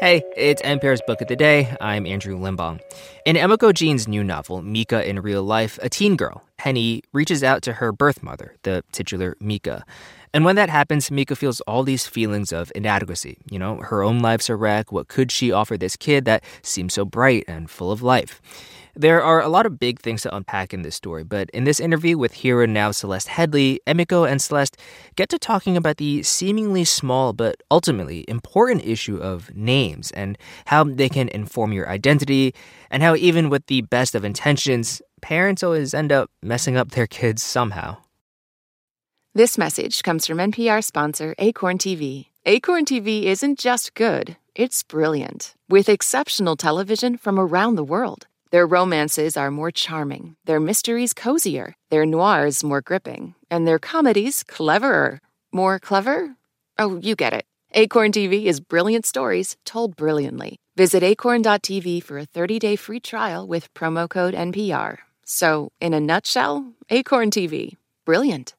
Hey, it's NPR's Book of the Day. I'm Andrew Limbong. In Emiko Jean's new novel, Mika in Real Life, a teen girl, Penny, reaches out to her birth mother, the titular Mika. And when that happens, Mika feels all these feelings of inadequacy. You know, her own life's a wreck. What could she offer this kid that seems so bright and full of life? There are a lot of big things to unpack in this story, but in this interview with and Now Celeste Headlee, Emiko and Celeste get to talking about the seemingly small but ultimately important issue of names and how they can inform your identity, and how even with the best of intentions, parents always end up messing up their kids somehow. This message comes from NPR sponsor Acorn TV. Acorn TV isn't just good, it's brilliant, with exceptional television from around the world. Their romances are more charming, their mysteries cozier, their noirs more gripping, and their comedies cleverer. More clever? Oh, you get it. Acorn TV is brilliant stories told brilliantly. Visit acorn.tv for a 30 day free trial with promo code NPR. So, in a nutshell, Acorn TV. Brilliant.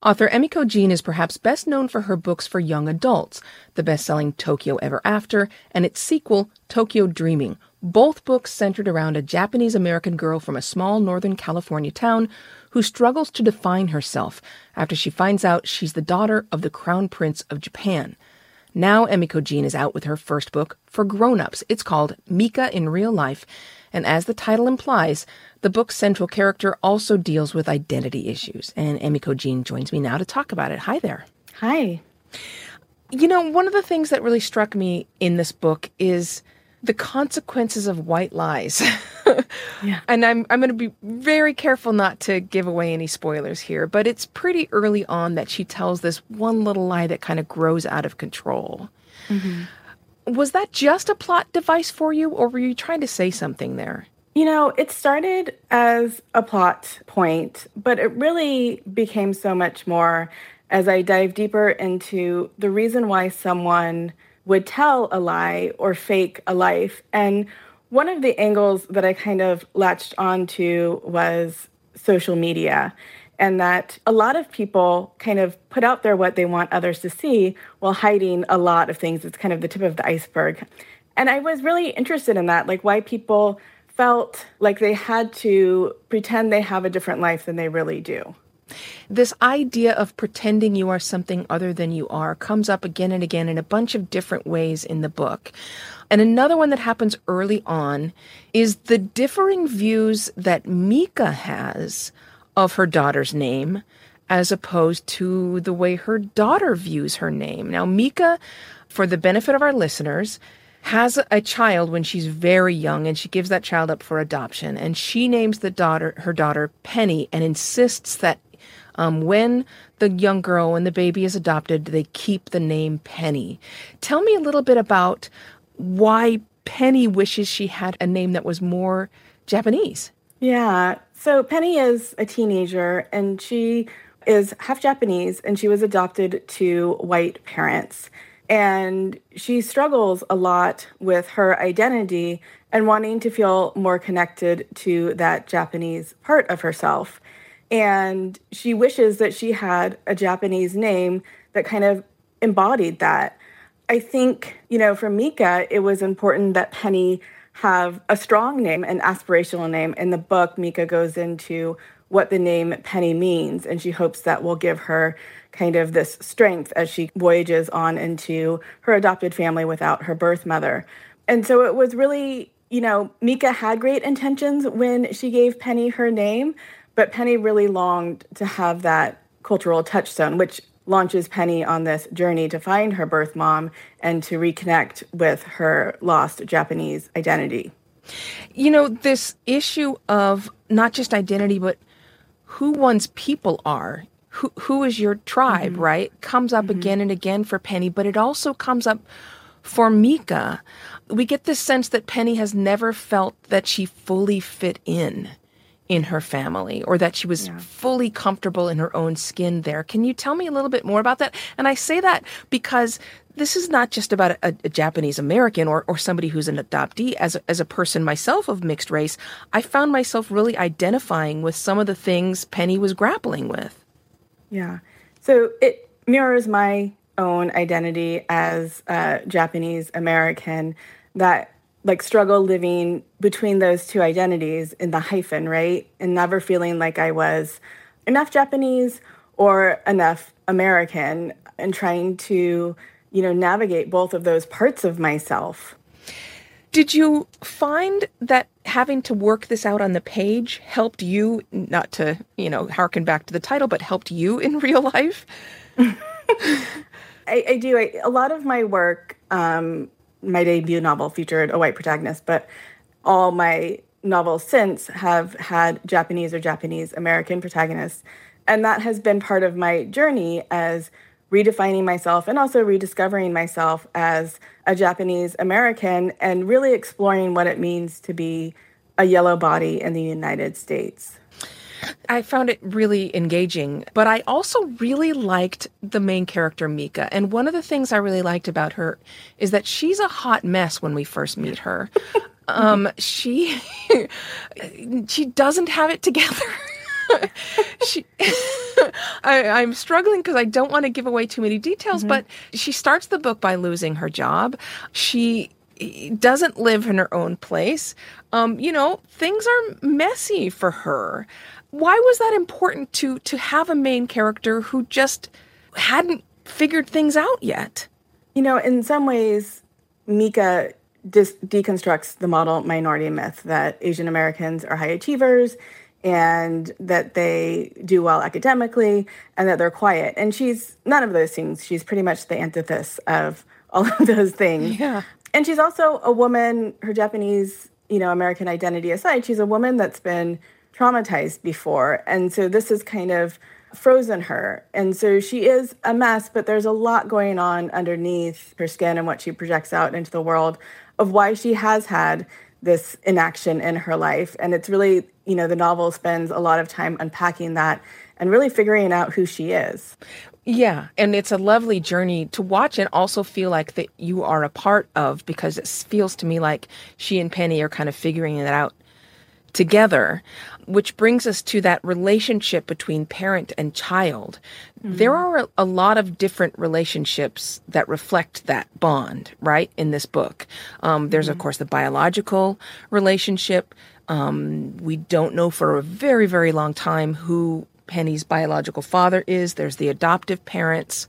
Author Emiko Jean is perhaps best known for her books for young adults, the best selling Tokyo Ever After and its sequel, Tokyo Dreaming, both books centered around a Japanese American girl from a small Northern California town who struggles to define herself after she finds out she's the daughter of the Crown Prince of Japan. Now, Emiko Jean is out with her first book for grown ups. It's called Mika in Real Life, and as the title implies, the book's central character also deals with identity issues. And Emiko Jean joins me now to talk about it. Hi there. Hi. You know, one of the things that really struck me in this book is the consequences of white lies. yeah. And I'm I'm going to be very careful not to give away any spoilers here, but it's pretty early on that she tells this one little lie that kind of grows out of control. Mm-hmm. Was that just a plot device for you or were you trying to say something there? You know, it started as a plot point, but it really became so much more as I dive deeper into the reason why someone would tell a lie or fake a life. And one of the angles that I kind of latched onto was social media, and that a lot of people kind of put out there what they want others to see while hiding a lot of things. It's kind of the tip of the iceberg. And I was really interested in that, like why people felt like they had to pretend they have a different life than they really do. This idea of pretending you are something other than you are comes up again and again in a bunch of different ways in the book. And another one that happens early on is the differing views that Mika has of her daughter's name as opposed to the way her daughter views her name. Now, Mika, for the benefit of our listeners, has a child when she's very young and she gives that child up for adoption and she names the daughter her daughter Penny and insists that um, when the young girl, when the baby is adopted, they keep the name Penny. Tell me a little bit about why Penny wishes she had a name that was more Japanese. Yeah. So Penny is a teenager and she is half Japanese and she was adopted to white parents. And she struggles a lot with her identity and wanting to feel more connected to that Japanese part of herself. And she wishes that she had a Japanese name that kind of embodied that. I think, you know, for Mika, it was important that Penny have a strong name, an aspirational name. In the book, Mika goes into what the name Penny means, and she hopes that will give her kind of this strength as she voyages on into her adopted family without her birth mother. And so it was really, you know, Mika had great intentions when she gave Penny her name, but Penny really longed to have that cultural touchstone, which launches Penny on this journey to find her birth mom and to reconnect with her lost Japanese identity. You know, this issue of not just identity, but who one's people are, who, who is your tribe, mm-hmm. right? Comes up mm-hmm. again and again for Penny, but it also comes up for Mika. We get this sense that Penny has never felt that she fully fit in in her family or that she was yeah. fully comfortable in her own skin there. Can you tell me a little bit more about that? And I say that because this is not just about a, a Japanese American or, or somebody who's an adoptee. As a, as a person myself of mixed race, I found myself really identifying with some of the things Penny was grappling with. Yeah. So it mirrors my own identity as a Japanese American that like struggle living between those two identities in the hyphen, right? And never feeling like I was enough Japanese or enough American and trying to, you know, navigate both of those parts of myself. Did you find that having to work this out on the page helped you, not to, you know, harken back to the title, but helped you in real life? I, I, do. I, a lot of my work, um, my debut novel featured a white protagonist, but all my novels since have had Japanese or Japanese American protagonists. And that has been part of my journey as redefining myself and also rediscovering myself as a Japanese American and really exploring what it means to be a yellow body in the United States. I found it really engaging, but I also really liked the main character, Mika. And one of the things I really liked about her is that she's a hot mess when we first meet her. um, she she doesn't have it together. she, I, am struggling because I don't want to give away too many details, mm-hmm. but she starts the book by losing her job. She doesn't live in her own place. Um, you know, things are messy for her. Why was that important to to have a main character who just hadn't figured things out yet? You know, in some ways, Mika dis- deconstructs the model minority myth that Asian Americans are high achievers and that they do well academically and that they're quiet. And she's none of those things. She's pretty much the antithesis of all of those things. Yeah. And she's also a woman, her Japanese, you know, American identity aside, she's a woman that's been traumatized before. And so this is kind of frozen her. And so she is a mess, but there's a lot going on underneath her skin and what she projects out into the world of why she has had this inaction in her life. And it's really, you know, the novel spends a lot of time unpacking that and really figuring out who she is. Yeah, and it's a lovely journey to watch and also feel like that you are a part of because it feels to me like she and Penny are kind of figuring it out together, which brings us to that relationship between parent and child. Mm-hmm. There are a lot of different relationships that reflect that bond, right, in this book. Um, there's, mm-hmm. of course, the biological relationship. Um, we don't know for a very, very long time who Penny's biological father is. There's the adoptive parents.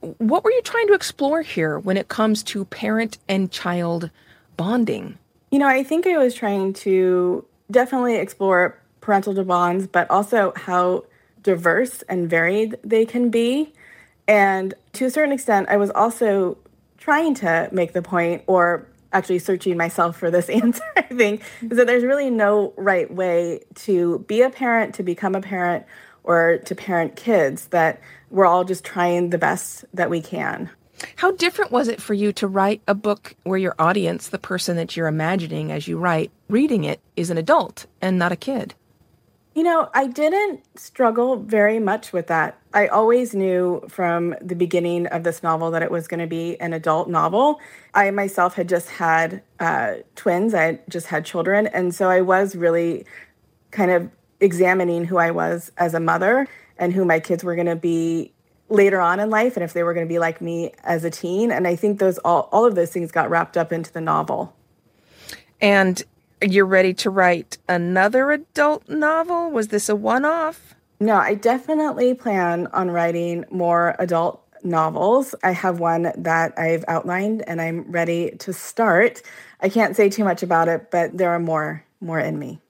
What were you trying to explore here when it comes to parent and child bonding? You know, I think I was trying to definitely explore parental bonds, but also how diverse and varied they can be. And to a certain extent, I was also trying to make the point, or actually searching myself for this answer, I think, is that there's really no right way to be a parent, to become a parent, or to parent kids, that we're all just trying the best that we can. How different was it for you to write a book where your audience, the person that you're imagining as you write, reading it, is an adult and not a kid? You know, I didn't struggle very much with that. I always knew from the beginning of this novel that it was going to be an adult novel. I myself had just had uh, twins, I just had children. And so I was really kind of examining who I was as a mother and who my kids were going to be later on in life and if they were going to be like me as a teen. And i think those all, all of those things got wrapped up into the novel. And you're ready to write another adult novel? Was this a one-off? No i definitely plan on writing more adult novels. I have one that i've outlined and i'm ready to start. I can't say too much about it but there are more more in me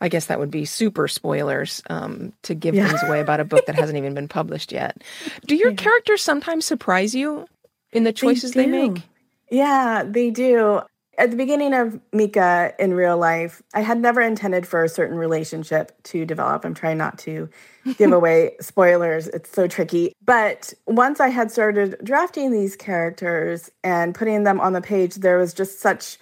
I guess that would be super spoilers um, to give yeah. things away about a book that hasn't even been published yet. Do your characters sometimes surprise you in the choices they, they make? Yeah, they do. At the beginning of Mika in real life, I had never intended for a certain relationship to develop. I'm trying not to give away spoilers, it's so tricky. But once I had started drafting these characters and putting them on the page, there was just such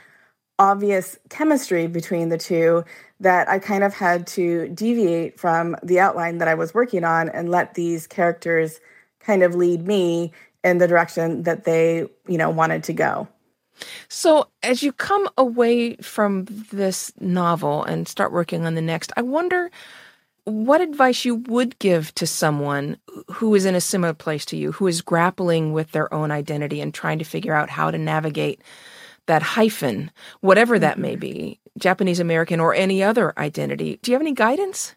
obvious chemistry between the two that I kind of had to deviate from the outline that I was working on and let these characters kind of lead me in the direction that they, you know, wanted to go. So, as you come away from this novel and start working on the next, I wonder what advice you would give to someone who is in a similar place to you, who is grappling with their own identity and trying to figure out how to navigate that hyphen, whatever that may mm-hmm. be, Japanese American or any other identity. Do you have any guidance?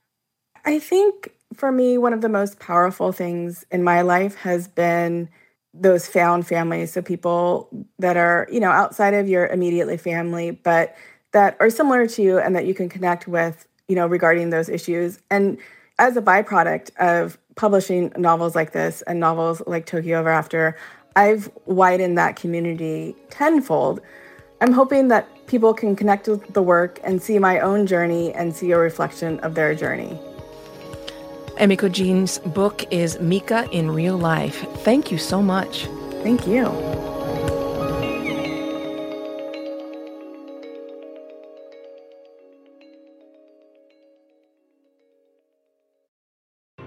I think for me, one of the most powerful things in my life has been those found families. So people that are, you know, outside of your immediately family, but that are similar to you and that you can connect with, you know, regarding those issues. And as a byproduct of publishing novels like this and novels like Tokyo Ever After, I've widened that community tenfold. I'm hoping that people can connect with the work and see my own journey and see a reflection of their journey. Emiko Jean's book is Mika in Real Life. Thank you so much. Thank you.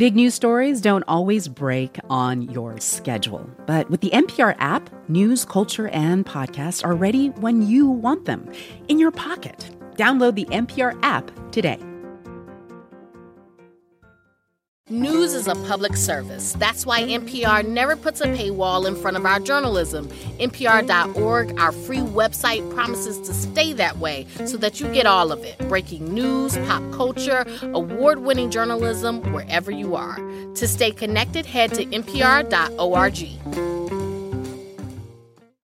Big news stories don't always break on your schedule. But with the NPR app, news, culture, and podcasts are ready when you want them in your pocket. Download the NPR app today. News is a public service. That's why NPR never puts a paywall in front of our journalism. NPR.org, our free website, promises to stay that way so that you get all of it breaking news, pop culture, award winning journalism, wherever you are. To stay connected, head to NPR.org.